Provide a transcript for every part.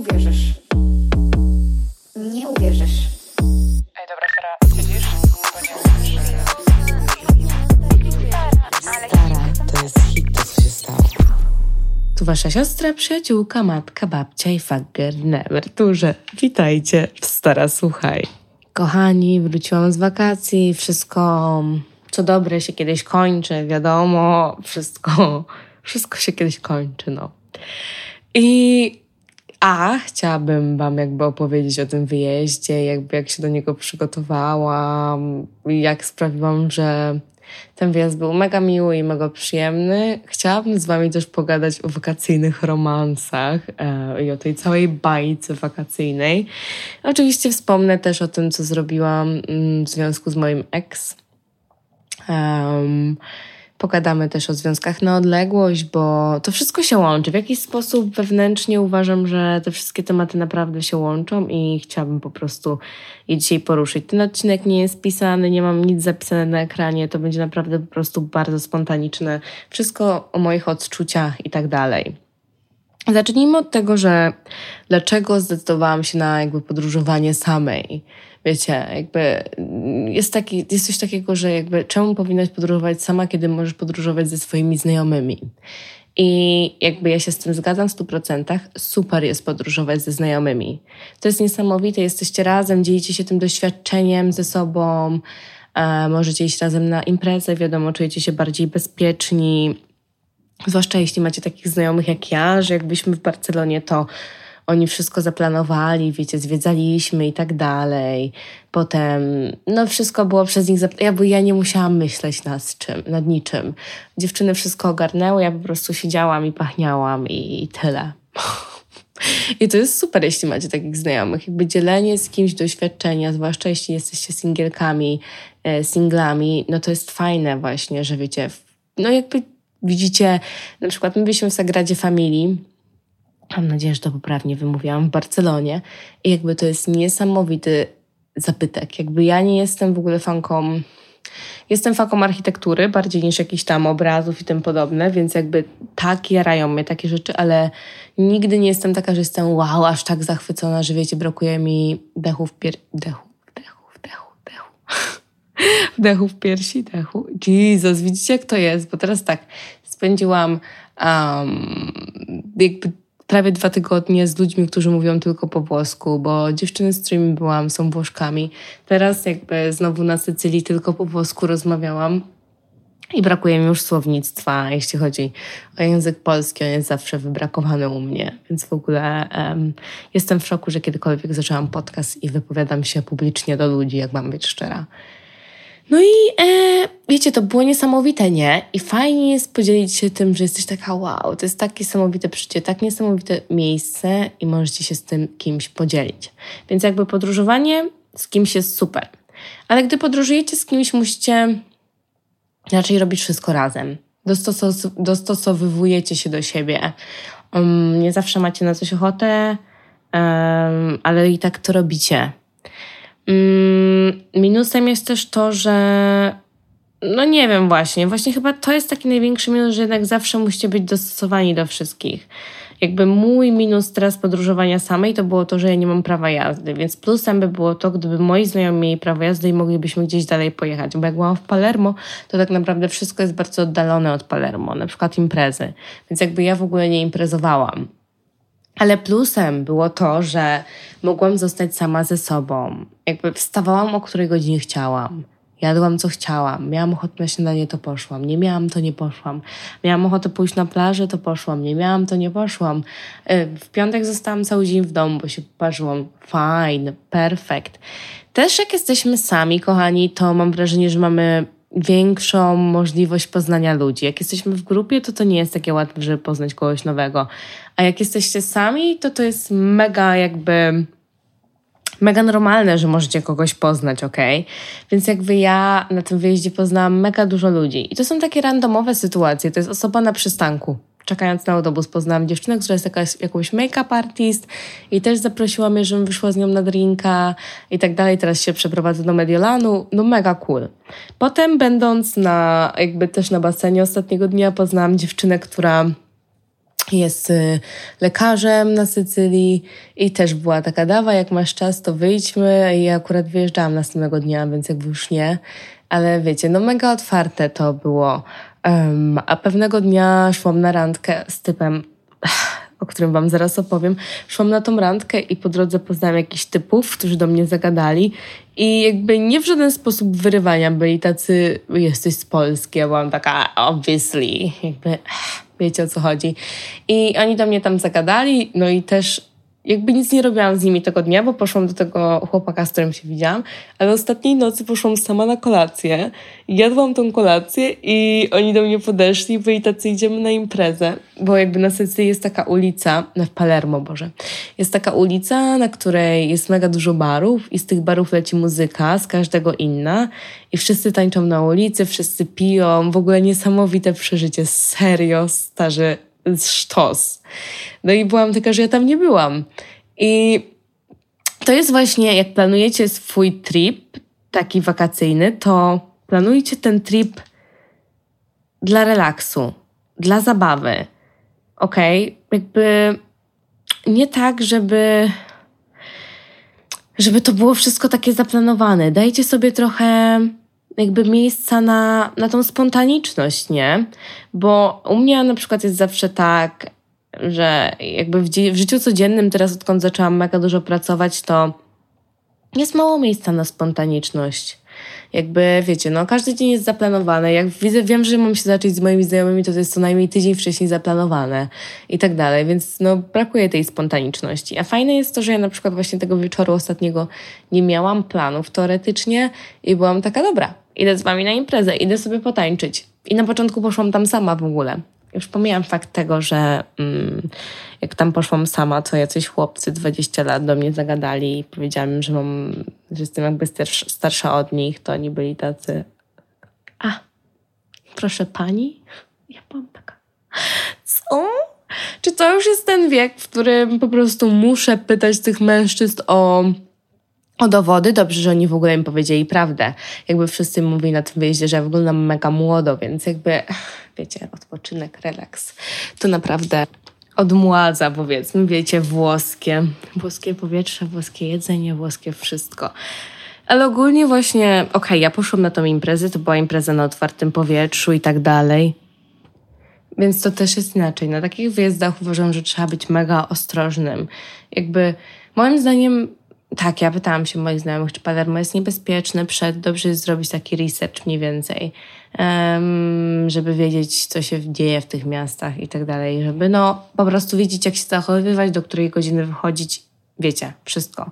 uwierzysz. Nie uwierzysz. Ej, dobra, Sara, siedzisz? Bo nie Stara, to jest hit, to co się stało. Tu wasza siostra, przyjaciółka, matka, babcia i fager na emeryturze. Witajcie w Stara Słuchaj. Kochani, wróciłam z wakacji, wszystko co dobre się kiedyś kończy, wiadomo, wszystko, wszystko się kiedyś kończy, no. I a chciałabym Wam jakby opowiedzieć o tym wyjeździe, jakby jak się do niego przygotowałam, jak sprawiłam, że ten wyjazd był mega miły i mega przyjemny. Chciałabym z Wami też pogadać o wakacyjnych romansach e, i o tej całej bajce wakacyjnej. Oczywiście wspomnę też o tym, co zrobiłam mm, w związku z moim ex. Um, Pogadamy też o związkach na odległość, bo to wszystko się łączy. W jakiś sposób wewnętrznie uważam, że te wszystkie tematy naprawdę się łączą i chciałabym po prostu je dzisiaj poruszyć. Ten odcinek nie jest pisany, nie mam nic zapisane na ekranie, to będzie naprawdę po prostu bardzo spontaniczne. Wszystko o moich odczuciach i tak dalej. Zacznijmy od tego, że dlaczego zdecydowałam się na jakby podróżowanie samej wiecie, jakby jest, taki, jest coś takiego, że jakby czemu powinnaś podróżować sama, kiedy możesz podróżować ze swoimi znajomymi. I jakby ja się z tym zgadzam w 100%, super jest podróżować ze znajomymi. To jest niesamowite, jesteście razem, dzielicie się tym doświadczeniem ze sobą, e, możecie iść razem na imprezę, wiadomo, czujecie się bardziej bezpieczni. Zwłaszcza jeśli macie takich znajomych jak ja, że jakbyśmy w Barcelonie, to oni wszystko zaplanowali, wiecie, zwiedzaliśmy i tak dalej. Potem, no wszystko było przez nich, ja, bo ja nie musiałam myśleć nad czym, nad niczym. Dziewczyny wszystko ogarnęły, ja po prostu siedziałam i pachniałam i, i tyle. I to jest super, jeśli macie takich znajomych. Jakby dzielenie z kimś doświadczenia, zwłaszcza jeśli jesteście singielkami, e, singlami, no to jest fajne właśnie, że wiecie, no jakby widzicie, na przykład my byliśmy w Sagradzie Familii, mam nadzieję, że to poprawnie wymówiłam, w Barcelonie. I jakby to jest niesamowity zabytek. Jakby ja nie jestem w ogóle fanką. Jestem fanką architektury bardziej niż jakichś tam obrazów i tym podobne, więc jakby tak jarają mnie takie rzeczy, ale nigdy nie jestem taka, że jestem wow, aż tak zachwycona, że wiecie, brakuje mi dechu w pier... dechu. Dechu w piersi, dechu. Jesus, widzicie jak to jest? Bo teraz tak, spędziłam um, jakby prawie dwa tygodnie z ludźmi, którzy mówią tylko po włosku, bo dziewczyny, z którymi byłam, są Włoszkami. Teraz jakby znowu na Sycylii tylko po włosku rozmawiałam. I brakuje mi już słownictwa, jeśli chodzi o język polski, on jest zawsze wybrakowany u mnie, więc w ogóle um, jestem w szoku, że kiedykolwiek zaczęłam podcast i wypowiadam się publicznie do ludzi, jak mam być szczera. No i e, wiecie, to było niesamowite, nie? I fajnie jest podzielić się tym, że jesteś taka wow, to jest takie niesamowite przeżycie, tak niesamowite miejsce i możecie się z tym kimś podzielić. Więc jakby podróżowanie z kimś jest super. Ale gdy podróżujecie z kimś, musicie raczej robić wszystko razem. Dostosow dostosowujecie się do siebie. Um, nie zawsze macie na coś ochotę, um, ale i tak to robicie. Mm, minusem jest też to, że no nie wiem właśnie, właśnie chyba to jest taki największy minus, że jednak zawsze musicie być dostosowani do wszystkich. Jakby mój minus teraz podróżowania samej to było to, że ja nie mam prawa jazdy, więc plusem by było to, gdyby moi znajomi mieli prawo jazdy i moglibyśmy gdzieś dalej pojechać, bo jak byłam w Palermo, to tak naprawdę wszystko jest bardzo oddalone od Palermo, na przykład imprezy, więc jakby ja w ogóle nie imprezowałam. Ale plusem było to, że mogłam zostać sama ze sobą. Jakby wstawałam o której godzinie chciałam. Jadłam co chciałam. Miałam ochotę na śniadanie, to poszłam. Nie miałam, to nie poszłam. Miałam ochotę pójść na plażę, to poszłam. Nie miałam, to nie poszłam. Y, w piątek zostałam cały dzień w domu, bo się poparzyłam. Fine, perfekt. Też jak jesteśmy sami, kochani, to mam wrażenie, że mamy większą możliwość poznania ludzi. Jak jesteśmy w grupie, to to nie jest takie łatwe, żeby poznać kogoś nowego. A jak jesteście sami, to to jest mega jakby mega normalne, że możecie kogoś poznać, ok? Więc jakby ja na tym wyjeździe poznałam mega dużo ludzi. I to są takie randomowe sytuacje. To jest osoba na przystanku czekając na autobus, poznałam dziewczynę, która jest jakaś, jakąś make-up artist i też zaprosiła mnie, żebym wyszła z nią na drinka i tak dalej. Teraz się przeprowadzę do Mediolanu. No mega cool. Potem będąc na, jakby też na basenie ostatniego dnia poznałam dziewczynę, która jest y, lekarzem na Sycylii i też była taka dawa, jak masz czas, to wyjdźmy. I ja akurat wyjeżdżałam następnego dnia, więc jakby już nie. Ale wiecie, no mega otwarte to było. Um, a pewnego dnia szłam na randkę z typem, o którym wam zaraz opowiem. Szłam na tą randkę i po drodze poznałam jakichś typów, którzy do mnie zagadali i jakby nie w żaden sposób wyrywania byli tacy, jesteś z Polski, ja byłam taka, obviously, jakby wiecie o co chodzi. I oni do mnie tam zagadali, no i też jakby nic nie robiłam z nimi tego dnia, bo poszłam do tego chłopaka, z którym się widziałam, ale ostatniej nocy poszłam sama na kolację. Jadłam tą kolację i oni do mnie podeszli i tacy, idziemy na imprezę, bo jakby na Sycylii jest taka ulica, na Palermo, Boże, jest taka ulica, na której jest mega dużo barów i z tych barów leci muzyka, z każdego inna. I wszyscy tańczą na ulicy, wszyscy piją, w ogóle niesamowite przeżycie, serio, starzy sztos. No i byłam taka, że ja tam nie byłam. I to jest właśnie, jak planujecie swój trip, taki wakacyjny, to planujcie ten trip dla relaksu, dla zabawy. Ok? Jakby nie tak, żeby żeby to było wszystko takie zaplanowane. Dajcie sobie trochę jakby miejsca na, na tą spontaniczność, nie? Bo u mnie na przykład jest zawsze tak, że jakby w, w życiu codziennym, teraz odkąd zaczęłam mega dużo pracować, to jest mało miejsca na spontaniczność. Jakby, wiecie, no każdy dzień jest zaplanowany. Jak widzę, wiem, że mam się zacząć z moimi znajomymi, to to jest co najmniej tydzień wcześniej zaplanowane i tak dalej, więc no brakuje tej spontaniczności. A fajne jest to, że ja na przykład właśnie tego wieczoru ostatniego nie miałam planów teoretycznie i byłam taka, dobra, idę z wami na imprezę, idę sobie potańczyć. I na początku poszłam tam sama w ogóle. Już pomijam fakt tego, że mm, jak tam poszłam sama, to jacyś chłopcy 20 lat do mnie zagadali i powiedziałam że mam, że jestem jakby starsza od nich, to oni byli tacy a, proszę pani? Ja byłam taka, co? Czy to już jest ten wiek, w którym po prostu muszę pytać tych mężczyzn o o dowody. Dobrze, że oni w ogóle mi powiedzieli prawdę. Jakby wszyscy mówili na tym wyjeździe, że ja wyglądam mega młodo, więc jakby, wiecie, odpoczynek, relaks. To naprawdę odmładza, powiedzmy, wiecie, włoskie. Włoskie powietrze, włoskie jedzenie, włoskie wszystko. Ale ogólnie właśnie, okej, okay, ja poszłam na tą imprezę, to była impreza na otwartym powietrzu i tak dalej. Więc to też jest inaczej. Na takich wyjazdach uważam, że trzeba być mega ostrożnym. Jakby, moim zdaniem, tak, ja pytałam się moich znajomych, czy Palermo jest niebezpieczne przed, dobrze jest zrobić taki research mniej więcej, żeby wiedzieć, co się dzieje w tych miastach i tak dalej, żeby no po prostu wiedzieć, jak się zachowywać, do której godziny wychodzić, wiecie, wszystko.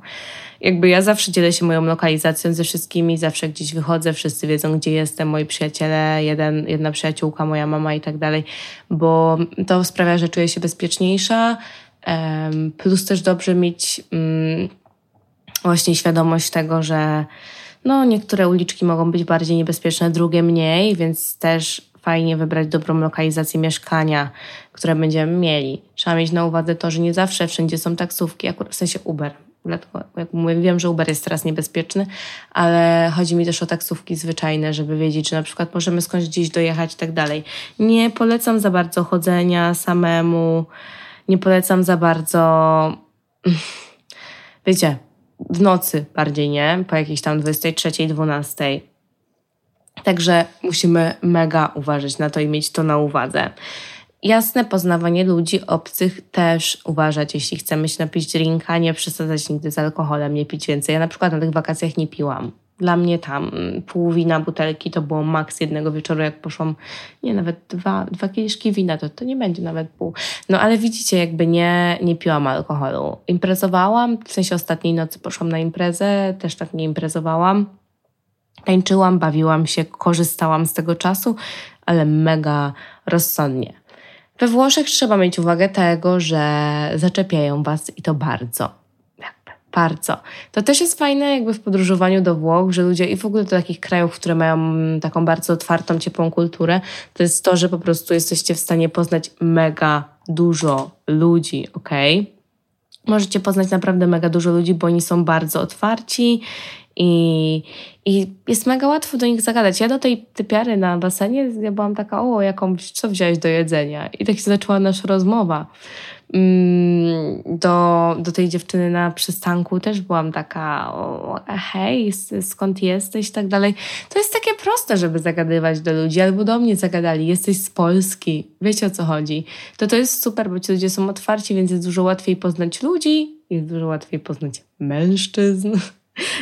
Jakby ja zawsze dzielę się moją lokalizacją ze wszystkimi, zawsze gdzieś wychodzę, wszyscy wiedzą, gdzie jestem, moi przyjaciele, jeden, jedna przyjaciółka, moja mama i tak dalej, bo to sprawia, że czuję się bezpieczniejsza, plus też dobrze mieć... Um, właśnie świadomość tego, że no, niektóre uliczki mogą być bardziej niebezpieczne, drugie mniej, więc też fajnie wybrać dobrą lokalizację mieszkania, które będziemy mieli. Trzeba mieć na uwadze to, że nie zawsze wszędzie są taksówki, akurat w sensie Uber. Dlatego, jak mówię, wiem, że Uber jest teraz niebezpieczny, ale chodzi mi też o taksówki zwyczajne, żeby wiedzieć, że na przykład możemy skądś gdzieś dojechać i tak dalej. Nie polecam za bardzo chodzenia samemu, nie polecam za bardzo. Wiecie, w nocy bardziej, nie? Po jakiejś tam 23, 12. Także musimy mega uważać na to i mieć to na uwadze. Jasne, poznawanie ludzi obcych też uważać, jeśli chcemy się napić drinka, nie przesadzać nigdy z alkoholem, nie pić więcej. Ja na przykład na tych wakacjach nie piłam dla mnie tam pół wina butelki to było maks jednego wieczoru, jak poszłam, nie, nawet dwa, dwa kieliszki wina, to, to nie będzie nawet pół. No ale widzicie, jakby nie, nie piłam alkoholu. Imprezowałam, w sensie ostatniej nocy poszłam na imprezę, też tak nie imprezowałam. Tańczyłam, bawiłam się, korzystałam z tego czasu, ale mega rozsądnie. We Włoszech trzeba mieć uwagę tego, że zaczepiają was i to bardzo bardzo. To też jest fajne jakby w podróżowaniu do Włoch, że ludzie i w ogóle do takich krajów, które mają taką bardzo otwartą, ciepłą kulturę, to jest to, że po prostu jesteście w stanie poznać mega dużo ludzi, ok? Możecie poznać naprawdę mega dużo ludzi, bo oni są bardzo otwarci I, I jest mega łatwo do nich zagadać. Ja do tej typiary na basenie ja byłam taka, o, jaką, co wziąłeś do jedzenia? I tak się zaczęła nasza rozmowa. Mm, do, do tej dziewczyny na przystanku też byłam taka, o, hej, skąd jesteś i tak dalej. To jest takie proste, żeby zagadywać do ludzi, albo do mnie zagadali, jesteś z Polski, wiecie o co chodzi. To to jest super, bo ci ludzie są otwarci, więc jest dużo łatwiej poznać ludzi, jest dużo łatwiej poznać mężczyzn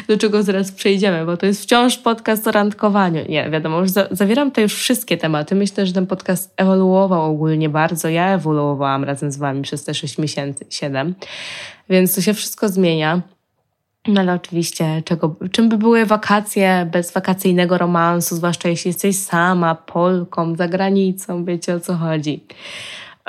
do czego zaraz przejdziemy, bo to jest wciąż podcast o randkowaniu. Nie, wiadomo, już za zawieram tutaj już wszystkie tematy. Myślę, że ten podcast ewoluował ogólnie bardzo. Ja ewoluowałam razem z wami przez te 6 miesięcy, 7, więc to się wszystko zmienia. No ale oczywiście, czego, czym by były wakacje bez wakacyjnego romansu, zwłaszcza jeśli jesteś sama, Polką, za granicą, wiecie o co chodzi.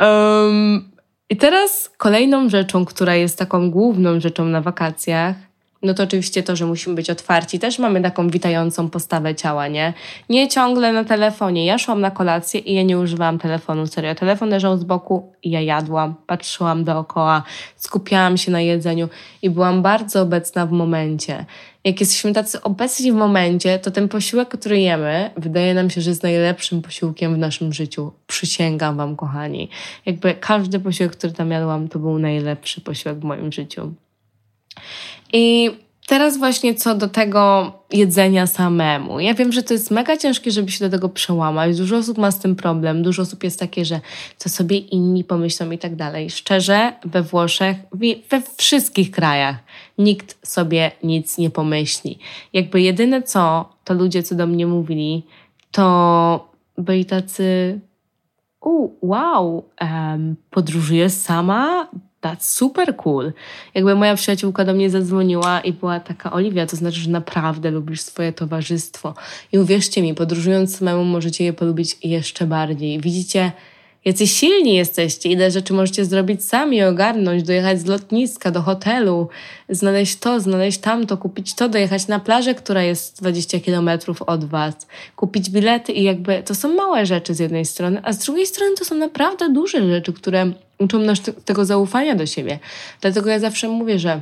Um, I teraz kolejną rzeczą, która jest taką główną rzeczą na wakacjach, no to oczywiście to, że musimy być otwarci. Też mamy taką witającą postawę ciała, nie? Nie ciągle na telefonie. Ja szłam na kolację i ja nie używałam telefonu, serio. Telefon leżał z boku i ja jadłam, patrzyłam dookoła, skupiałam się na jedzeniu i byłam bardzo obecna w momencie. Jak jesteśmy tacy obecni w momencie, to ten posiłek, który jemy, wydaje nam się, że jest najlepszym posiłkiem w naszym życiu. Przysięgam wam, kochani. Jakby każdy posiłek, który tam jadłam, to był najlepszy posiłek w moim życiu. I teraz właśnie co do tego jedzenia samemu. Ja wiem, że to jest mega ciężkie, żeby się do tego przełamać. Dużo osób ma z tym problem. Dużo osób jest takie, że co sobie inni pomyślą i tak dalej. Szczerze, we Włoszech, we wszystkich krajach nikt sobie nic nie pomyśli. Jakby jedyne co, to ludzie, co do mnie mówili, to byli tacy u, wow, um, podróżujesz sama? That's super cool. Jakby moja przyjaciółka do mnie zadzwoniła i była taka, Oliwia, to znaczy, że naprawdę lubisz swoje towarzystwo. I uwierzcie mi, podróżując samemu możecie je polubić jeszcze bardziej. Widzicie, jacy silni jesteście, ile rzeczy możecie zrobić sami, ogarnąć, dojechać z lotniska do hotelu, znaleźć to, znaleźć tamto, kupić to, dojechać na plażę, która jest 20 kilometrów od was, kupić bilety i jakby to są małe rzeczy z jednej strony, a z drugiej strony to są naprawdę duże rzeczy, które uczą nas tego zaufania do siebie. Dlatego ja zawsze mówię, że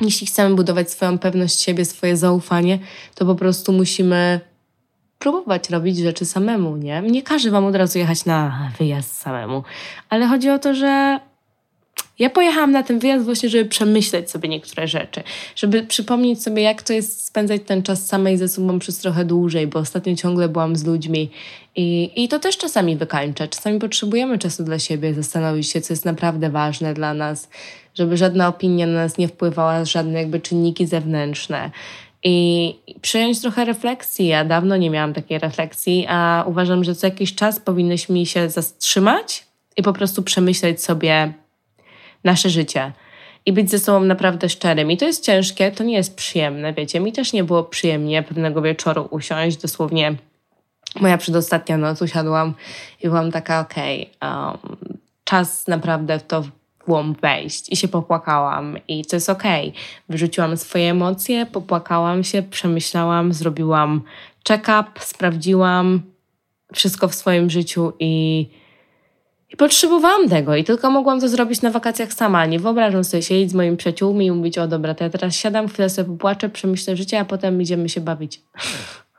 jeśli chcemy budować swoją pewność siebie, swoje zaufanie, to po prostu musimy próbować robić rzeczy samemu, nie? Nie każe wam od razu jechać na wyjazd samemu, ale chodzi o to, że ja pojechałam na ten wyjazd właśnie, żeby przemyśleć sobie niektóre rzeczy, żeby przypomnieć sobie, jak to jest spędzać ten czas samej ze sobą przez trochę dłużej, bo ostatnio ciągle byłam z ludźmi i, i to też czasami wykańcza. Czasami potrzebujemy czasu dla siebie, zastanowić się, co jest naprawdę ważne dla nas, żeby żadna opinia na nas nie wpływała, żadne jakby czynniki zewnętrzne i przyjąć trochę refleksji. Ja dawno nie miałam takiej refleksji, a uważam, że co jakiś czas powinnyśmy się zatrzymać i po prostu przemyśleć sobie nasze życie i być ze sobą naprawdę szczerym. I to jest ciężkie, to nie jest przyjemne, wiecie. Mi też nie było przyjemnie pewnego wieczoru usiąść, dosłownie moja przedostatnia noc usiadłam i byłam taka, okej, okay, um, czas naprawdę w to głąb wejść i się popłakałam i to jest okej. Okay. Wyrzuciłam swoje emocje, popłakałam się, przemyślałam, zrobiłam check-up, sprawdziłam wszystko w swoim życiu i, i potrzebowałam tego i tylko mogłam to zrobić na wakacjach sama. Nie wyobrażam sobie siedzieć z moimi przyjaciółmi i mówić, o dobra, to ja teraz siadam, chwilę sobie popłaczę, przemyślę życie, a potem idziemy się bawić.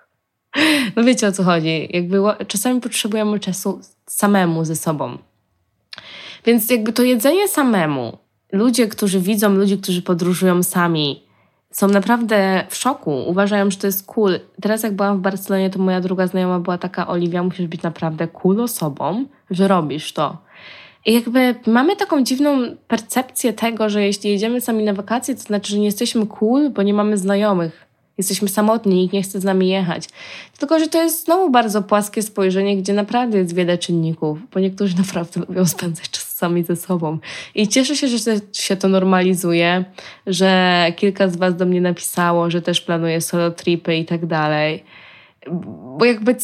no wiecie o co chodzi. Jakby czasami potrzebujemy czasu samemu ze sobą. Więc jakby to jedzenie samemu, ludzie, którzy widzą ludzi, którzy podróżują sami, są naprawdę w szoku, uważają, że to jest cool. Teraz jak byłam w Barcelonie, to moja druga znajoma była taka, Oliwia, musisz być naprawdę cool osobą, że robisz to. I jakby mamy taką dziwną percepcję tego, że jeśli jedziemy sami na wakacje, to znaczy, że nie jesteśmy cool, bo nie mamy znajomych. Jesteśmy samotni, nikt nie chce z nami jechać. Tylko, że to jest znowu bardzo płaskie spojrzenie, gdzie naprawdę jest wiele czynników, bo niektórzy naprawdę lubią spędzać czas sami ze sobą. I cieszę się, że się to normalizuje, że kilka z Was do mnie napisało, że też planuje solo tripy i tak dalej. Bo jakby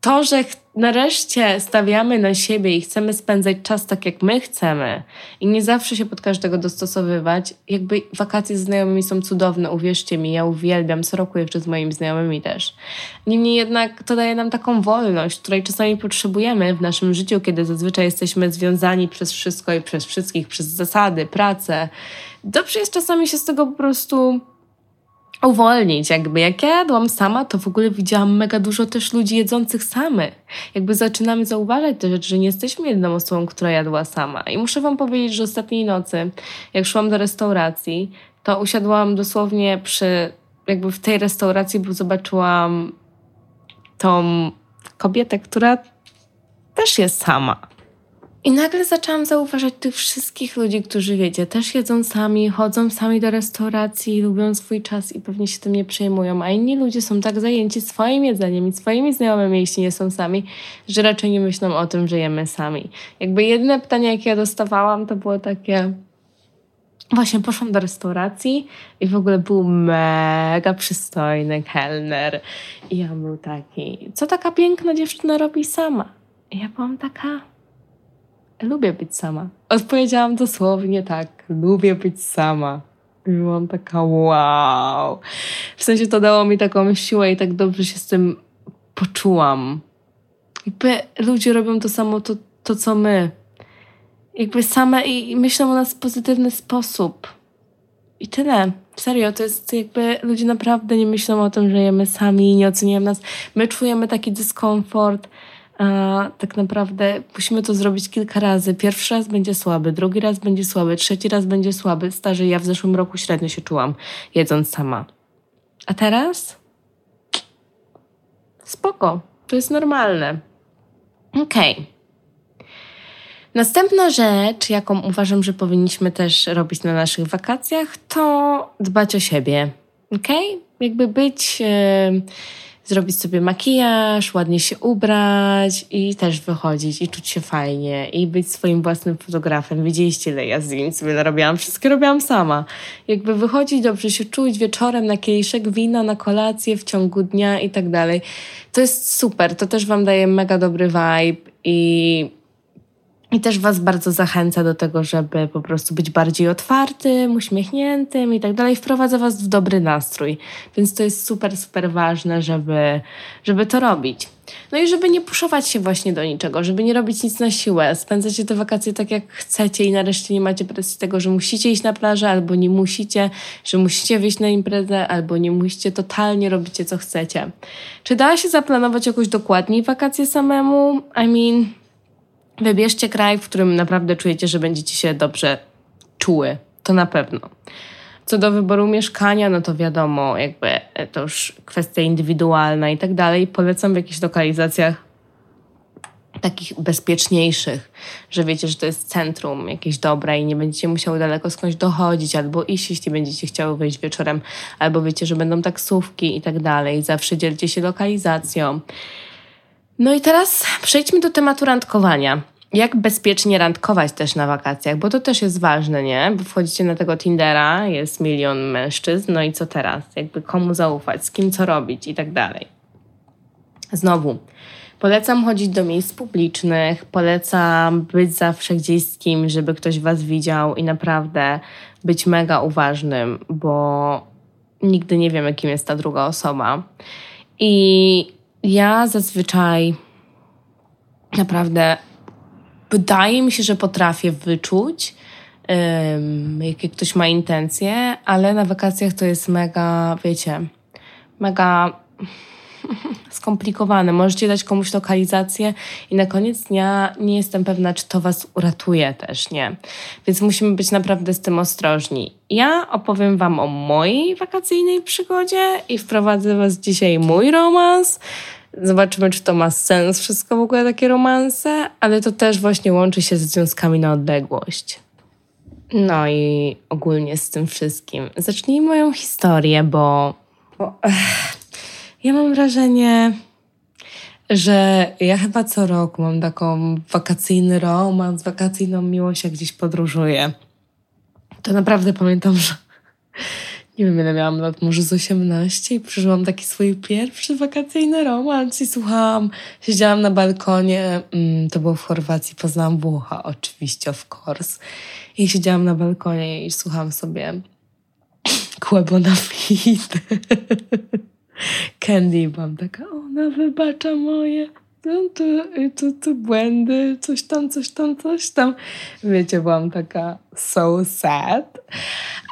to, że nareszcie stawiamy na siebie i chcemy spędzać czas tak, jak my chcemy i nie zawsze się pod każdego dostosowywać, jakby wakacje z znajomymi są cudowne, uwierzcie mi, ja uwielbiam, co roku jeszcze z moimi znajomymi też. Niemniej jednak to daje nam taką wolność, której czasami potrzebujemy w naszym życiu, kiedy zazwyczaj jesteśmy związani przez wszystko i przez wszystkich, przez zasady, pracę. Dobrze jest czasami się z tego po prostu uwolnić. Jakby jak ja jadłam sama, to w ogóle widziałam mega dużo też ludzi jedzących samych. Jakby zaczynamy zauważać te rzeczy, że nie jesteśmy jedną osobą, która jadła sama. I muszę wam powiedzieć, że ostatniej nocy, jak szłam do restauracji, to usiadłam dosłownie przy, jakby w tej restauracji, bo zobaczyłam tą kobietę, która też jest sama. I nagle zaczęłam zauważać tych wszystkich ludzi, którzy wiecie, też jedzą sami, chodzą sami do restauracji, lubią swój czas i pewnie się tym nie przejmują, a inni ludzie są tak zajęci swoim jedzeniem i swoimi znajomymi, jeśli nie są sami, że raczej nie myślą o tym, że jemy sami. Jakby jedyne pytanie, jakie ja dostawałam, to było takie. Właśnie poszłam do restauracji i w ogóle był mega przystojny kelner. I on był taki, co taka piękna dziewczyna robi sama? I ja byłam taka, lubię być sama. Odpowiedziałam dosłownie tak, lubię być sama. I byłam taka wow. W sensie to dało mi taką siłę i tak dobrze się z tym poczułam. Jakby ludzie robią to samo, to, to co my. Jakby same i, i myślą o nas w pozytywny sposób. I tyle. Serio, to jest jakby ludzie naprawdę nie myślą o tym, że jemy sami, nie oceniają nas. My czujemy taki dyskomfort, a tak naprawdę musimy to zrobić kilka razy. Pierwszy raz będzie słaby, drugi raz będzie słaby, trzeci raz będzie słaby. Starzy, ja w zeszłym roku średnio się czułam, jedząc sama. A teraz? Spoko, to jest normalne. Okej. Okay. Następna rzecz, jaką uważam, że powinniśmy też robić na naszych wakacjach, to dbać o siebie. Ok? Jakby być. Yy, zrobić sobie makijaż, ładnie się ubrać i też wychodzić i czuć się fajnie i być swoim własnym fotografem. Widzieliście, ile ja zdjęć sobie narobiłam, wszystkie robiłam sama. Jakby wychodzić, dobrze się czuć wieczorem na kieliszek wina, na kolację w ciągu dnia i tak dalej. To jest super, to też Wam daje mega dobry vibe i i też Was bardzo zachęca do tego, żeby po prostu być bardziej otwartym, uśmiechniętym i tak dalej. Wprowadza Was w dobry nastrój. Więc to jest super, super ważne, żeby, żeby to robić. No i żeby nie puszować się właśnie do niczego, żeby nie robić nic na siłę. Spędzacie te wakacje tak, jak chcecie i nareszcie nie macie presji tego, że musicie iść na plażę albo nie musicie, że musicie wyjść na imprezę albo nie musicie, totalnie robicie co chcecie. Czy da się zaplanować jakoś dokładniej wakacje samemu? I mean Wybierzcie kraj, w którym naprawdę czujecie, że będziecie się dobrze czuły. To na pewno. Co do wyboru mieszkania, no to wiadomo, jakby to już kwestia indywidualna i tak dalej. Polecam w jakichś lokalizacjach takich bezpieczniejszych, że wiecie, że to jest centrum jakieś dobre i nie będziecie musiały daleko skądś dochodzić albo iść, jeśli będziecie chciały wyjść wieczorem, albo wiecie, że będą taksówki i tak dalej. Zawsze dzielcie się lokalizacją. No i teraz przejdźmy do tematu randkowania. Jak bezpiecznie randkować też na wakacjach, bo to też jest ważne, nie? Bo wchodzicie na tego Tindera, jest milion mężczyzn, no i co teraz? Jakby komu zaufać, z kim co robić i tak dalej. Znowu, polecam chodzić do miejsc publicznych, polecam być zawsze gdzieś z kim, żeby ktoś was widział i naprawdę być mega uważnym, bo nigdy nie wiemy, kim jest ta druga osoba. I ja zazwyczaj naprawdę wydaje mi się, że potrafię wyczuć, um, jakie ktoś ma intencje, ale na wakacjach to jest mega, wiecie, mega skomplikowane. Możecie dać komuś lokalizację i na koniec dnia nie jestem pewna, czy to Was uratuje też, nie? Więc musimy być naprawdę z tym ostrożni. Ja opowiem Wam o mojej wakacyjnej przygodzie i wprowadzę Was dzisiaj mój romans. Zobaczymy, czy to ma sens, wszystko w ogóle takie romanse, ale to też właśnie łączy się ze związkami na odległość. No i ogólnie z tym wszystkim. Zacznijmy moją historię, bo, bo ja mam wrażenie, że ja chyba co roku mam taką wakacyjny romans, wakacyjną miłość, jak gdzieś podróżuję. To naprawdę pamiętam, że nie wiem ile miałam lat, może z 18 i przeżyłam taki swój pierwszy wakacyjny romans i słuchałam, siedziałam na balkonie, mm, to było w Chorwacji, poznałam Włocha oczywiście, of course. I siedziałam na balkonie i słuchałam sobie Kłebona Fit. Candy byłam taka, ona wybacza moje no to, to, to błędy, coś tam, coś tam, coś tam. Wiecie, byłam taka so sad.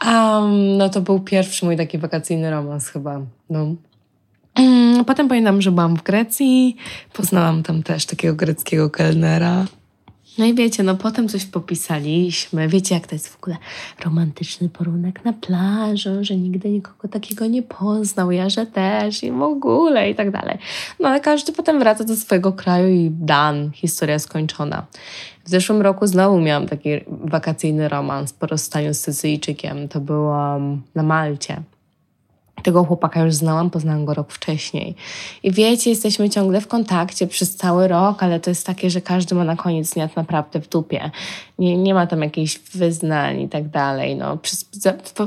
Um, no to był pierwszy mój taki wakacyjny romans chyba. No. Mm, Potem pamiętam, że byłam w Grecji, poznałam tam też takiego greckiego kelnera. No i wiecie, no potem coś popisaliśmy. Wiecie, jak to jest w ogóle romantyczny porunek na plaży, że nigdy nikogo takiego nie poznał, ja że też i w ogóle i tak dalej. No ale każdy potem wraca do swojego kraju i dan, historia skończona. W zeszłym roku znowu miałam taki wakacyjny romans po rozstaniu z Sycyjczykiem. To było na Malcie. Tego chłopaka już znałam, poznałam go rok wcześniej. I wiecie, jesteśmy ciągle w kontakcie przez cały rok, ale to jest takie, że każdy ma na koniec dnia naprawdę w dupie. Nie, nie ma tam jakichś wyznań i tak dalej. No, przez,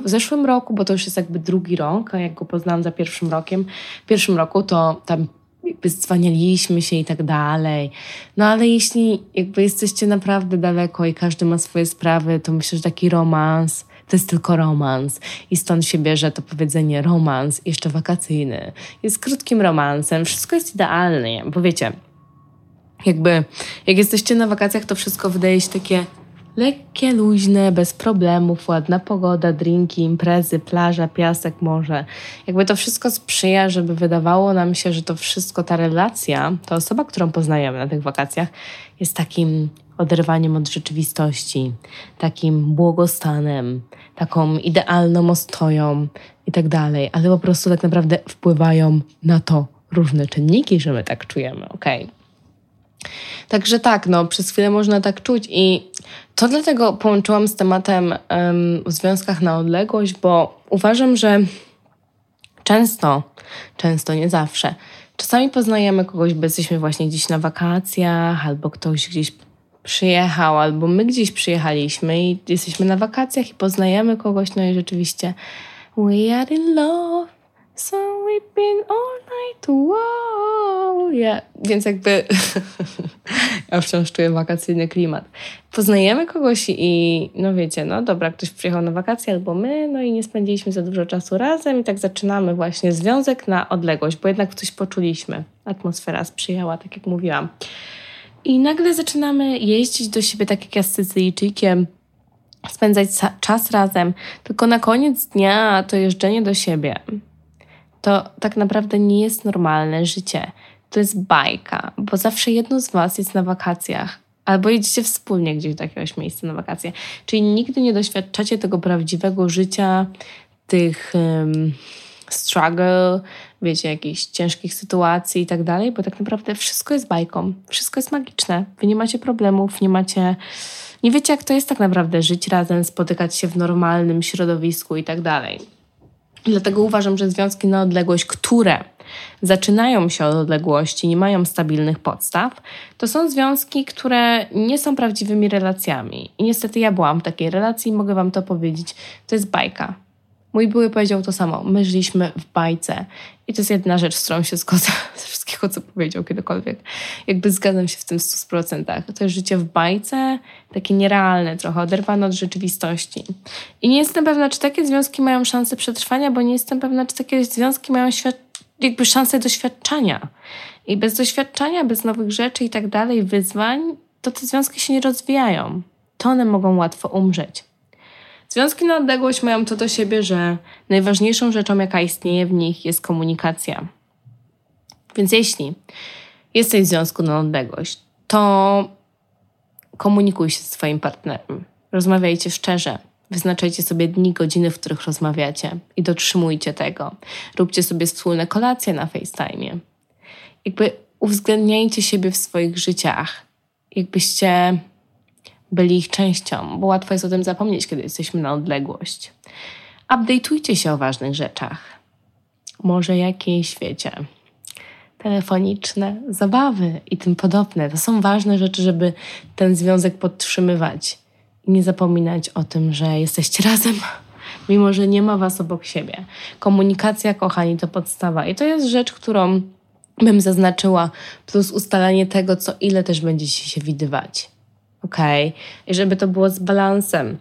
w zeszłym roku, bo to już jest jakby drugi rok, a jak go poznałam za pierwszym rokiem, w pierwszym roku to tam jakby dzwanialiśmy się i tak dalej. No ale jeśli jakby jesteście naprawdę daleko i każdy ma swoje sprawy, to myślę, że taki romans to jest tylko romans. I stąd się bierze to powiedzenie romans, jeszcze wakacyjny. Jest krótkim romansem, wszystko jest idealne, bo wiecie, jakby jak jesteście na wakacjach, to wszystko wydaje się takie lekkie, luźne, bez problemów, ładna pogoda, drinki, imprezy, plaża, piasek, morze. Jakby to wszystko sprzyja, żeby wydawało nam się, że to wszystko, ta relacja, ta osoba, którą poznajemy na tych wakacjach, jest takim oderwaniem od rzeczywistości, takim błogostanem, taką idealną ostoją i tak dalej, ale po prostu tak naprawdę wpływają na to różne czynniki, że my tak czujemy. Okay. Także tak, no, przez chwilę można tak czuć i to dlatego połączyłam z tematem um, w związkach na odległość, bo uważam, że często, często, nie zawsze, czasami poznajemy kogoś, bo jesteśmy właśnie gdzieś na wakacjach, albo ktoś gdzieś przyjechał, albo my gdzieś przyjechaliśmy i jesteśmy na wakacjach i poznajemy kogoś, no i rzeczywiście we are in love, so we've been all night, wow, yeah. Więc jakby ja wciąż czuję wakacyjny klimat. Poznajemy kogoś i no wiecie, no dobra, ktoś przyjechał na wakacje albo my, no i nie spędziliśmy za dużo czasu razem i tak zaczynamy właśnie związek na odległość, bo jednak coś poczuliśmy. Atmosfera sprzyjała, tak jak mówiłam. I nagle zaczynamy jeździć do siebie tak jak ja z Sycylijczykiem, spędzać czas razem, tylko na koniec dnia to jeżdżenie do siebie to tak naprawdę nie jest normalne życie. To jest bajka, bo zawsze jedno z Was jest na wakacjach, albo jedziecie wspólnie gdzieś do jakiegoś miejsca na wakacje. Czyli nigdy nie doświadczacie tego prawdziwego życia, tych um, struggle, wiecie, jakichś ciężkich sytuacji i tak dalej, bo tak naprawdę wszystko jest bajką, wszystko jest magiczne. Wy nie macie problemów, nie macie. Nie wiecie, jak to jest tak naprawdę żyć razem, spotykać się w normalnym środowisku i tak dalej. Dlatego uważam, że związki na odległość, które zaczynają się od odległości, nie mają stabilnych podstaw, to są związki, które nie są prawdziwymi relacjami. I niestety ja byłam w takiej relacji i mogę Wam to powiedzieć. To jest bajka. Mój były powiedział to samo. My żyliśmy w bajce. I to jest jedna rzecz, z którą się zgodzę ze wszystkiego, co powiedział kiedykolwiek. Jakby zgadzam się w tym 100%. To jest życie w bajce, takie nierealne, trochę oderwane od rzeczywistości. I nie jestem pewna, czy takie związki mają szansę przetrwania, bo nie jestem pewna, czy takie związki mają jakby szansę doświadczania. I bez doświadczenia, bez nowych rzeczy i tak dalej, wyzwań, to te związki się nie rozwijają. To one mogą łatwo umrzeć. Związki na odległość mają to do siebie, że najważniejszą rzeczą, jaka istnieje w nich, jest komunikacja. Więc jeśli jesteś w związku na odległość, to komunikuj się z Twoim partnerem. Rozmawiajcie szczerze. Wyznaczajcie sobie dni, godziny, w których rozmawiacie i dotrzymujcie tego. Róbcie sobie wspólne kolacje na FaceTime. Jakby uwzględniajcie siebie w swoich życiach. Jakbyście byli ich częścią, bo łatwo jest o tym zapomnieć, kiedy jesteśmy na odległość. Update'ujcie się o ważnych rzeczach. Może jakieś, wiecie, telefoniczne zabawy i tym podobne. To są ważne rzeczy, żeby ten związek podtrzymywać i nie zapominać o tym, że jesteście razem, mimo że nie ma was obok siebie. Komunikacja, kochani, to podstawa i to jest rzecz, którą bym zaznaczyła, plus ustalanie tego, co ile też będziecie się widywać ok? I żeby to było z balansem.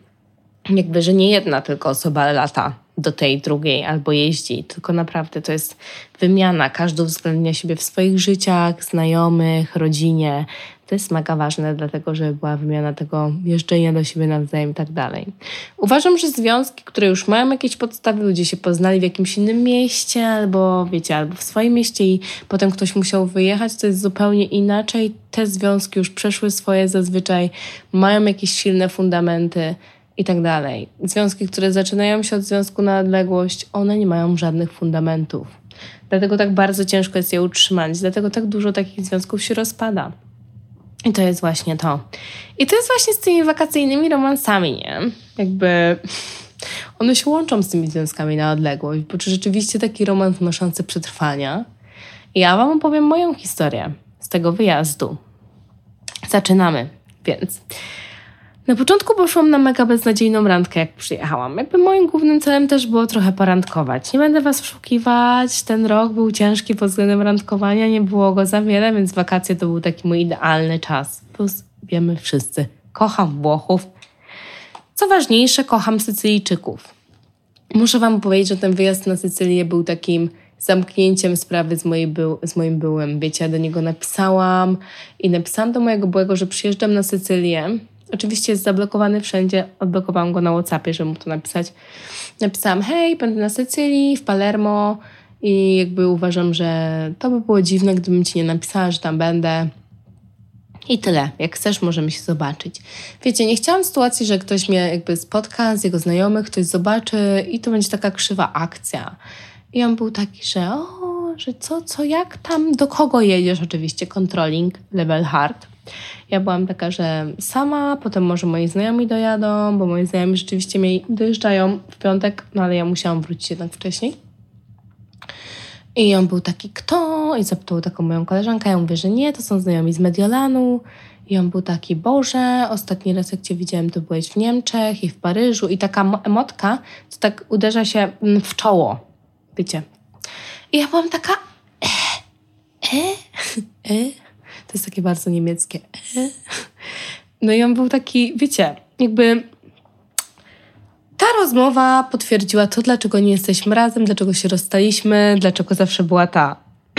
Jakby, że nie jedna tylko osoba lata do tej drugiej albo jeździ, tylko naprawdę to jest wymiana. Każdy uwzględnia siebie w swoich życiach, znajomych, rodzinie. To jest mega ważne, dlatego żeby była wymiana tego jeżdżenia do siebie nawzajem i tak dalej. Uważam, że związki, które już mają jakieś podstawy, ludzie się poznali w jakimś innym mieście, albo wiecie, albo w swoim mieście i potem ktoś musiał wyjechać, to jest zupełnie inaczej. Te związki już przeszły swoje zazwyczaj, mają jakieś silne fundamenty i tak dalej. Związki, które zaczynają się od związku na odległość, one nie mają żadnych fundamentów. Dlatego tak bardzo ciężko jest je utrzymać, dlatego tak dużo takich związków się rozpada. I to jest właśnie to. I to jest właśnie z tymi wakacyjnymi romansami, nie? Jakby one się łączą z tymi związkami na odległość, bo czy rzeczywiście taki romans ma szansę przetrwania? Ja Wam opowiem moją historię z tego wyjazdu. Zaczynamy, więc. Na początku poszłam na mega beznadziejną randkę, jak przyjechałam. Jakby moim głównym celem też było trochę porandkować. Nie będę Was oszukiwać, ten rok był ciężki pod względem randkowania, nie było go za wiele, więc wakacje to był taki mój idealny czas. Plus wiemy wszyscy, kocham Włochów. Co ważniejsze, kocham Sycylijczyków. Muszę Wam powiedzieć, że ten wyjazd na Sycylię był takim zamknięciem sprawy z, mojej był, z moim byłem. Wiecie, ja do niego napisałam i napisałam do mojego byłego, że przyjeżdżam na Sycylię Oczywiście jest zablokowany wszędzie. Odblokowałam go na WhatsAppie, żeby mu to napisać. Napisałam: Hej, będę na Sycylii, w Palermo i jakby uważam, że to by było dziwne, gdybym ci nie napisała, że tam będę. I tyle. Jak chcesz, możemy się zobaczyć. Wiecie, nie chciałam sytuacji, że ktoś mnie jakby spotka z jego znajomych, ktoś zobaczy i to będzie taka krzywa akcja. I on był taki, że o, że co, co, jak tam, do kogo jedziesz? Oczywiście controlling, level hard. Ja byłam taka, że sama, potem może moi znajomi dojadą, bo moi znajomi rzeczywiście mi dojeżdżają w piątek, no ale ja musiałam wrócić jednak wcześniej. I on był taki, kto? I zapytał taką moją koleżankę. Ja mówię, że nie, to są znajomi z Mediolanu. I on był taki, Boże, ostatni raz jak Cię widziałem, to byłeś w Niemczech i w Paryżu. I taka emotka, to tak uderza się w czoło, wiecie. I ja byłam taka, e, e, e. To jest takie bardzo niemieckie. No i on był taki, wiecie, jakby ta rozmowa potwierdziła to, dlaczego nie jesteśmy razem, dlaczego się rozstaliśmy, dlaczego zawsze była ta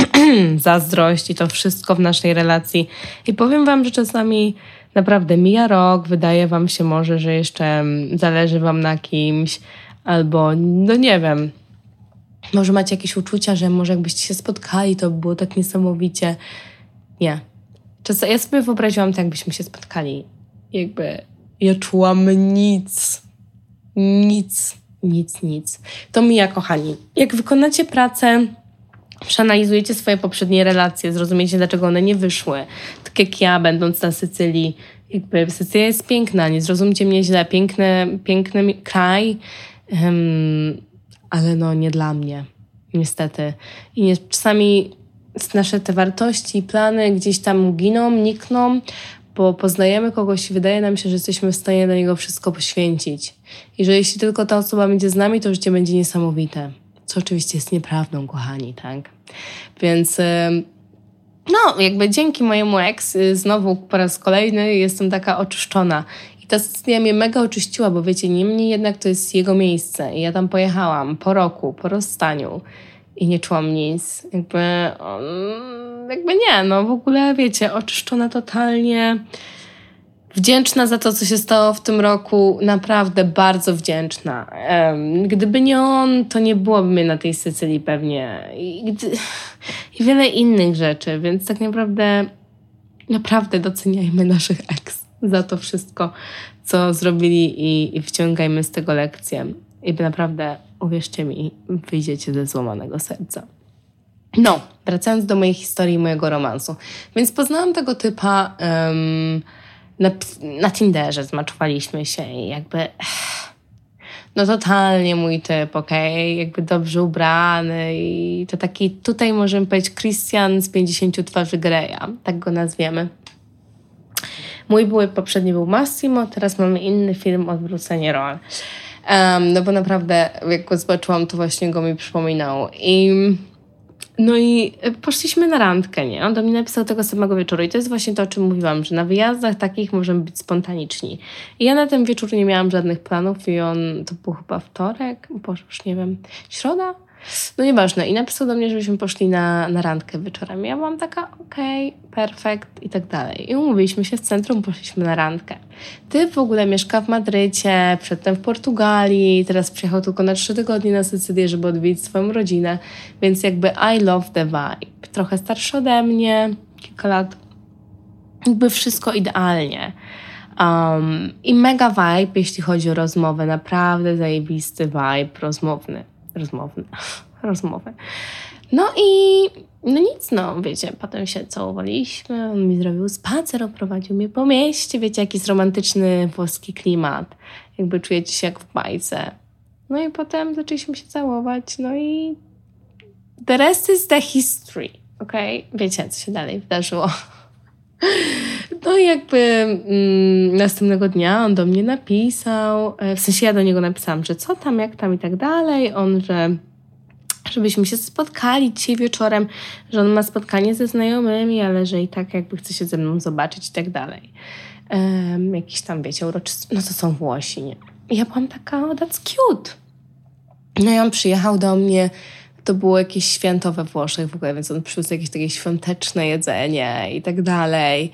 zazdrość i to wszystko w naszej relacji. I powiem Wam, że czasami naprawdę mija rok, wydaje Wam się może, że jeszcze zależy Wam na kimś, albo no nie wiem, może macie jakieś uczucia, że może jakbyście się spotkali, to by było tak niesamowicie. Nie, Czasem ja sobie wyobraziłam tak, jakbyśmy się spotkali. Jakby ja czułam nic. Nic, nic, nic. To mija, kochani. Jak wykonacie pracę, przeanalizujecie swoje poprzednie relacje, zrozumiecie, dlaczego one nie wyszły. Tak jak ja, będąc na Sycylii, jakby Sycylia jest piękna, nie zrozumcie mnie źle, piękny, piękny kraj, um, ale no nie dla mnie, niestety. I nie, czasami nasze te wartości i plany gdzieś tam giną, nikną, bo poznajemy kogoś i wydaje nam się, że jesteśmy w stanie dla niego wszystko poświęcić. I że jeśli tylko ta osoba będzie z nami, to życie będzie niesamowite. Co oczywiście jest nieprawdą, kochani, tak? Więc no, jakby dzięki mojemu ex y, znowu po raz kolejny jestem taka oczyszczona. I ta sytuacja mnie mega oczyściła, bo wiecie, niemniej jednak to jest jego miejsce. I ja tam pojechałam po roku, po rozstaniu i nie czułam nic. Jakby, um, jakby nie, no w ogóle wiecie, oczyszczona totalnie. Wdzięczna za to, co się stało w tym roku, naprawdę bardzo wdzięczna. Gdyby nie on, to nie byłoby mnie na tej Sycylii pewnie. I, gdy, I wiele innych rzeczy, więc tak naprawdę, naprawdę doceniajmy naszych ex za to wszystko, co zrobili i, i wciągajmy z tego lekcję. I naprawdę uwierzcie mi, wyjdziecie ze złamanego serca. No, wracając do mojej historii, mojego romansu. Więc poznałam tego typa um, na, na Tinderze, zmaczowaliśmy się i jakby... No totalnie mój typ, okej, okay? jakby dobrze ubrany i to taki, tutaj możemy powiedzieć Christian z 50 twarzy Greya, tak go nazwiemy. Mój były poprzedni był Massimo, teraz mamy inny film Odwrócenie rol. Um, no bo naprawdę, jak go zobaczyłam, to właśnie go mi przypominał. I No i e, poszliśmy na randkę, nie? On do mnie napisał tego samego wieczoru i to jest właśnie to, o czym mówiłam, że na wyjazdach takich możemy być spontaniczni. I ja na ten wieczór nie miałam żadnych planów i on, to był chyba wtorek, boże, już nie wiem, środa? No nieważne. I napisał do mnie, żebyśmy poszli na, na randkę wieczorem. Ja byłam taka, okej, okay, perfekt i tak dalej. I umówiliśmy się w centrum, poszliśmy na randkę. Ty w ogóle mieszka w Madrycie, przedtem w Portugalii, teraz przyjechał tylko na trzy tygodnie na Sycylię, żeby odwiedzić swoją rodzinę, więc jakby I love the vibe. Trochę starszy ode mnie, kilka lat. Jakby wszystko idealnie. Um, I mega vibe, jeśli chodzi o rozmowę. Naprawdę zajebisty vibe rozmowny rozmowny, rozmowę. No i no nic, no wiecie, potem się całowaliśmy, on mi zrobił spacer, oprowadził mnie po mieście, wiecie, jaki jest romantyczny włoski klimat, jakby czujecie się jak w bajce. No i potem zaczęliśmy się całować, no i the rest is the history, okej? Okay? Wiecie, co się dalej wydarzyło. No i jakby mm, następnego dnia on do mnie napisał, e, w sensie ja do niego napisałam, że co tam, jak tam i tak dalej. On, że żebyśmy się spotkali dzisiaj wieczorem, że on ma spotkanie ze znajomymi, ale że i tak jakby chce się ze mną zobaczyć i tak dalej. Um, jakiś tam, wiecie, uroczysty, no to są Włosi, nie? I ja byłam taka, oh, that's cute. No i on przyjechał do mnie to było jakieś święto we Włoszech w ogóle, więc on przywiózł jakieś takie świąteczne jedzenie i tak dalej.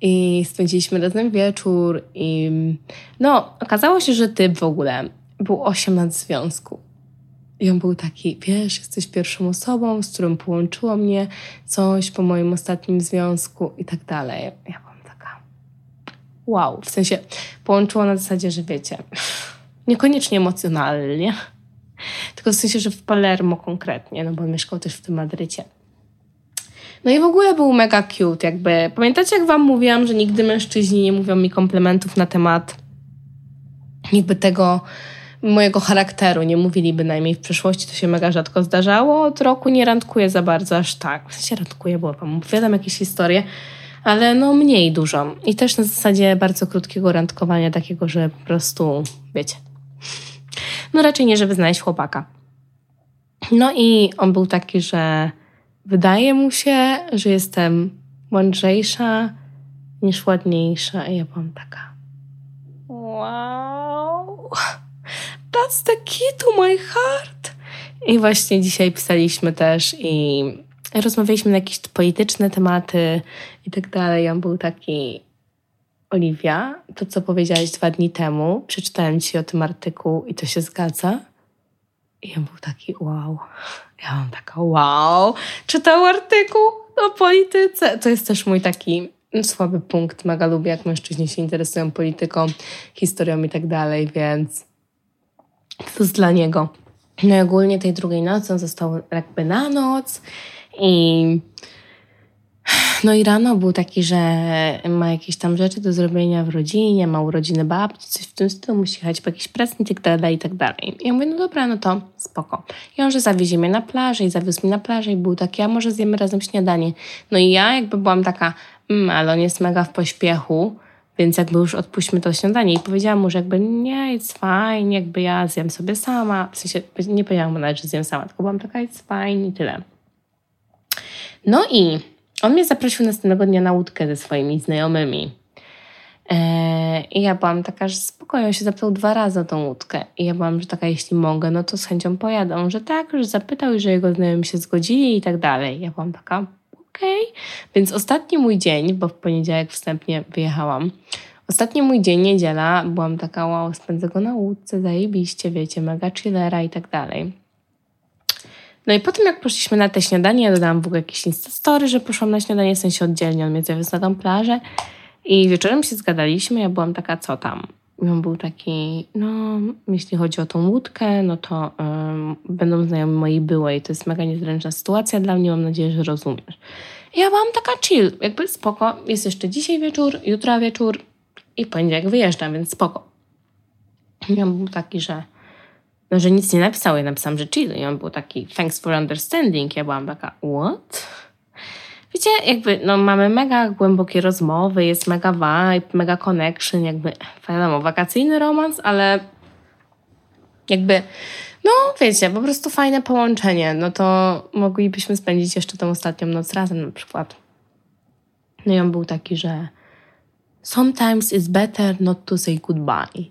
I spędziliśmy razem wieczór i no, okazało się, że typ w ogóle był 8 lat w związku. I on był taki, wiesz, jesteś pierwszą osobą, z którą połączyło mnie coś po moim ostatnim związku i tak dalej. Ja byłam taka, wow, w sensie połączyło na zasadzie, że wiecie, niekoniecznie emocjonalnie, tylko w sensie, że w Palermo konkretnie, no bo mieszkał też w tym Madrycie. No i w ogóle był mega cute, jakby. Pamiętacie, jak wam mówiłam, że nigdy mężczyźni nie mówią mi komplementów na temat jakby tego mojego charakteru. Nie mówili bynajmniej w przeszłości, to się mega rzadko zdarzało. Od roku nie randkuję za bardzo, aż tak. W sensie randkuję, bo wam opowiadam jakieś historie, ale no mniej dużo. I też na zasadzie bardzo krótkiego randkowania, takiego, że po prostu, wiecie, no raczej nie, żeby znaleźć chłopaka. No i on był taki, że wydaje mu się, że jestem mądrzejsza niż ładniejsza. I ja byłam taka wow, that's the key to my heart. I właśnie dzisiaj pisaliśmy też i rozmawialiśmy na jakieś polityczne tematy i tak dalej. On był taki Oliwia, to co powiedziałaś dwa dni temu, przeczytałem ci o tym artykuł i to się zgadza. I on był taki wow. Ja mam taka wow. Czytał artykuł o polityce. To jest też mój taki słaby punkt. Mega lubię, jak mężczyźni się interesują polityką, historią i tak dalej, więc to jest dla niego. No i ogólnie tej drugiej nocy on został jakby na noc i no i rano był taki, że ma jakieś tam rzeczy do zrobienia w rodzinie, ma urodziny babci, coś w tym stylu, musi jechać po jakiś prezent i tak dalej, i tak dalej. Ja mówię, no dobra, no to spoko. I on, że zawiezie mnie na plażę i zawiózł mnie na plażę i był taki, a może zjemy razem śniadanie. No i ja jakby byłam taka, mm, ale on jest mega w pośpiechu, więc jakby już odpuśćmy to śniadanie. I powiedziałam mu, że jakby nie, it's fine, jakby ja zjem sobie sama. W sensie nie powiedziałam mu nawet, że zjem sama, tylko byłam taka, it's fine i tyle. No i on mnie zaprosił następnego dnia na łódkę ze swoimi znajomymi. Eee, I ja byłam taka, że spokojnie, on się zapytał dwa razy o tą łódkę. I ja byłam, że taka, jeśli mogę, no to z chęcią pojadą. Że tak, że zapytał i że jego znajomi się zgodzili i tak dalej. Ja byłam taka, okej. Okay. Więc ostatni mój dzień, bo w poniedziałek wstępnie wyjechałam, ostatni mój dzień, niedziela, byłam taka, wow, spędzę go na łódce, zajebiście, wiecie, mega chillera i tak dalej. No i potem jak poszliśmy na te śniadanie, ja dodałam w ogóle jakieś instastory, że poszłam na śniadanie, w sensie oddzielnie, on mnie zawiózł na tą plażę i wieczorem się zgadaliśmy, ja byłam taka, co tam? I on był taki, no, jeśli chodzi o tą łódkę, no to um, będą znajomi mojej byłej. To jest mega niezręczna sytuacja dla mnie, mam nadzieję, że rozumiesz. I ja byłam taka chill, jakby spoko. Jest jeszcze dzisiaj wieczór, jutro wieczór i poniedziałek wyjeżdżam, więc spoko. I on był taki, że no, że nic nie napisał. Ja napisałam, że chill. I on był taki, thanks for understanding. Ja byłam taka, what? Wiecie, jakby, no mamy mega głębokie rozmowy, jest mega vibe, mega connection, jakby, wiadomo, wakacyjny romans, ale jakby No, wiecie, po prostu fajne połączenie. No to moglibyśmy spędzić jeszcze tą ostatnią noc razem na przykład. No i on był taki, że sometimes it's better not to say goodbye.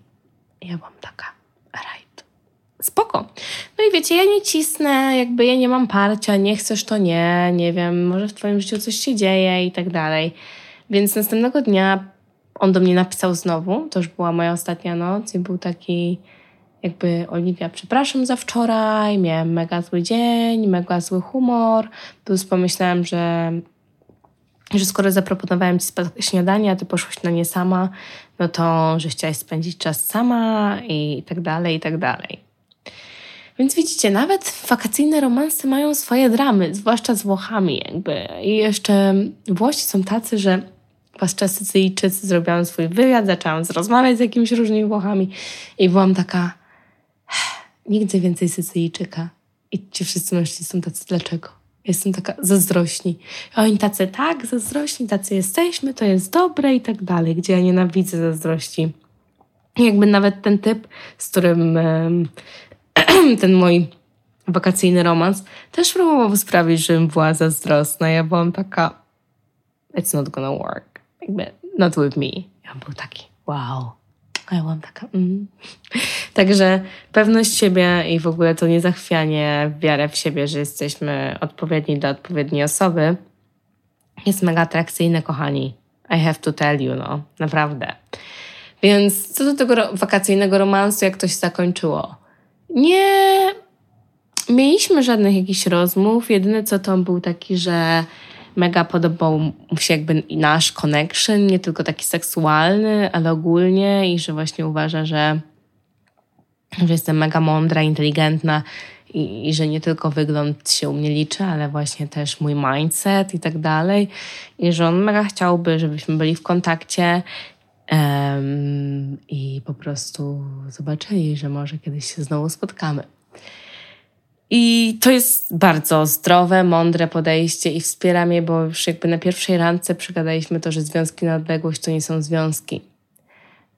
I ja byłam taka. Spoko. No i wiecie, ja nie cisnę, jakby ja nie mam parcia, nie chcesz to nie, nie wiem, może w twoim życiu coś się dzieje i tak dalej. Więc następnego dnia on do mnie napisał znowu, to już była moja ostatnia noc i był taki jakby Oliwia, przepraszam za wczoraj, miałem mega zły dzień, mega zły humor, plus pomyślałem, że że skoro zaproponowałem ci śniadanie, a ty poszłaś na nie sama, no to, że chciałaś spędzić czas sama i tak dalej, i tak dalej. Więc widzicie, nawet wakacyjne romanse mają swoje dramy, zwłaszcza z Włochami jakby. I jeszcze Włosi są tacy, że zwłaszcza Sycyjczycy, zrobiłam swój wywiad, zaczęłam rozmawiać z jakimiś różnymi Włochami i byłam taka, nigdy więcej Sycyjczyka. I ci wszyscy mężczyźni są tacy, dlaczego? Jestem taka zazdrośni. A oni tacy, tak, zazdrośni, tacy jesteśmy, to jest dobre i tak dalej, gdzie ja nienawidzę zazdrości. I jakby nawet ten typ, z którym ten mój wakacyjny romans też próbował sprawić, żebym była zazdrosna. Ja byłam taka, it's not gonna work. Not with me. Ja był taki, wow. A ja byłam taka, mm. Także pewność siebie i w ogóle to niezachwianie, wiarę w siebie, że jesteśmy odpowiedni dla odpowiedniej osoby, jest mega atrakcyjne, kochani. I have to tell you, no. Naprawdę. Więc co do tego wakacyjnego romansu, jak to się zakończyło? Nie mieliśmy żadnych jakichś rozmów. Jedyne co to był taki, że mega podobał mu się jakby nasz connection, nie tylko taki seksualny, ale ogólnie i że właśnie uważa, że, że jestem mega mądra, inteligentna i, i, że nie tylko wygląd się u mnie liczy, ale właśnie też mój mindset i tak dalej. I że on mega chciałby, żebyśmy byli w kontakcie um, i po prostu zobaczyli, że może kiedyś się znowu spotkamy. I to jest bardzo zdrowe, mądre podejście i wspiera mnie, bo już jakby na pierwszej randce przegadaliśmy to, że związki na odległość to nie są związki.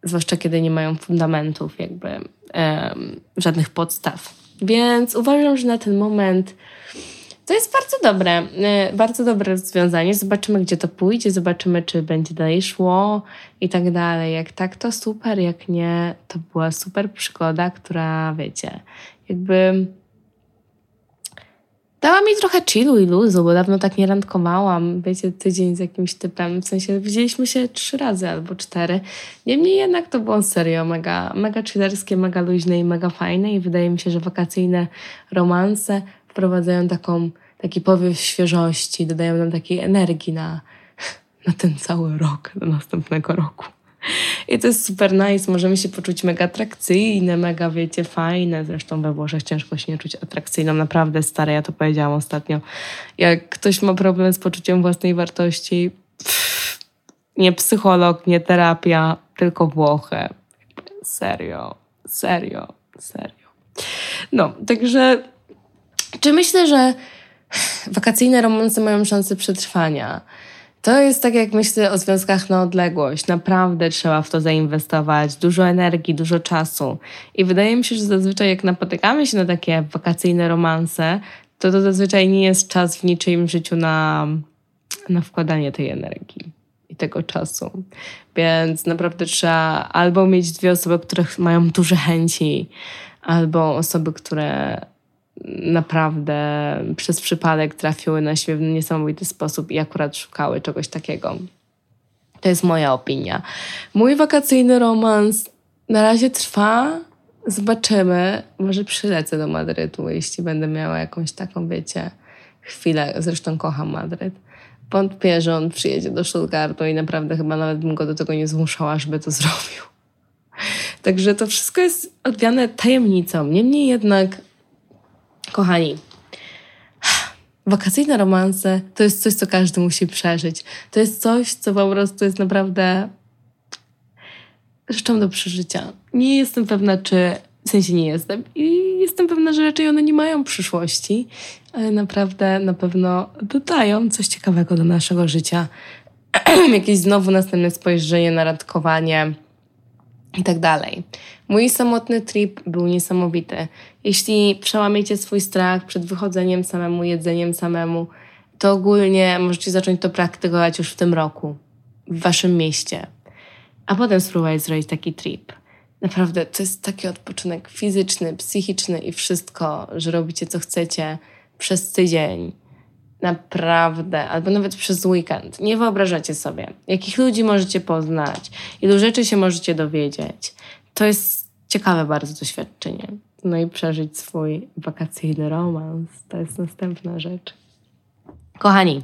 Zwłaszcza kiedy nie mają fundamentów, jakby um, żadnych podstaw. Więc uważam, że na ten moment to jest bardzo dobre, e, bardzo dobre rozwiązanie. Zobaczymy, gdzie to pójdzie, zobaczymy, czy będzie dalej szło i tak dalej. Jak tak, to super, jak nie, to była super przygoda, która, wiecie, jakby dała mi trochę chillu i luzu, bo dawno tak nie randkowałam, wiecie, tydzień z jakimś typem, w sensie widzieliśmy się trzy razy albo cztery. Niemniej jednak to było serio mega, mega chillerskie, mega luźne i mega fajne i wydaje mi się, że wakacyjne romanse wprowadzają taką, taki powiew świeżości, dodają nam takiej energii na, na ten cały rok, do następnego roku. I to jest super nice, możemy się poczuć mega atrakcyjne, mega, wiecie, fajne. Zresztą we Włoszech ciężko się nie czuć atrakcyjną, naprawdę stare, ja to powiedziałam ostatnio. Jak ktoś ma problem z poczuciem własnej wartości, pff, nie psycholog, nie terapia, tylko Włochy. Serio, serio, serio. No, także czy myślę, że wakacyjne romanse mają szansę przetrwania? To jest tak, jak myślę o związkach na odległość. Naprawdę trzeba w to zainwestować dużo energii, dużo czasu. I wydaje mi się, że zazwyczaj jak napotykamy się na takie wakacyjne romanse, to to zazwyczaj nie jest czas w niczyim życiu na, na wkładanie tej energii i tego czasu. Więc naprawdę trzeba albo mieć dwie osoby, które mają duże chęci, albo osoby, które naprawdę przez przypadek trafiły na siebie w niesamowity sposób i akurat szukały czegoś takiego. To jest moja opinia. Mój wakacyjny romans na razie trwa. Zobaczymy. Może przylecę do Madrytu, jeśli będę miała jakąś taką, wiecie, chwilę. Zresztą kocham Madryt. Wątpię, że on przyjedzie do Stuttgartu i naprawdę chyba nawet bym go do tego nie zmuszała, żeby to zrobił. Także to wszystko jest odwiane tajemnicą. Niemniej jednak Kochani, wakacyjne romanse to jest coś, co każdy musi przeżyć. To jest coś, co po prostu jest naprawdę rzeczą do przeżycia. Nie jestem pewna, czy w sensie nie jestem. I jestem pewna, że raczej one nie mają przyszłości, ale naprawdę na pewno dodają coś ciekawego do naszego życia. Jakieś znowu następne spojrzenie na radkowanie i tak dalej. Mój samotny trip był niesamowity. Jeśli przełamiecie swój strach przed wychodzeniem samemu, jedzeniem samemu, to ogólnie możecie zacząć to praktykować już w tym roku, w waszym mieście, a potem spróbować zrobić taki trip. Naprawdę, to jest taki odpoczynek fizyczny, psychiczny i wszystko, że robicie co chcecie przez tydzień. Naprawdę, albo nawet przez weekend. Nie wyobrażacie sobie, jakich ludzi możecie poznać, ilu rzeczy się możecie dowiedzieć. To jest ciekawe bardzo doświadczenie. No i przeżyć swój wakacyjny romans. To jest następna rzecz. Kochani,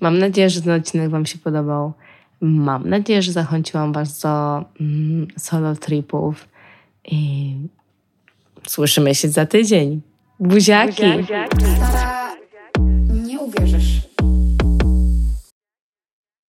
mam nadzieję, że ten odcinek Wam się podobał. Mam nadzieję, że zachęciłam Was do mm, solo tripów i słyszymy się za tydzień. Buziaki! Uwierzysz.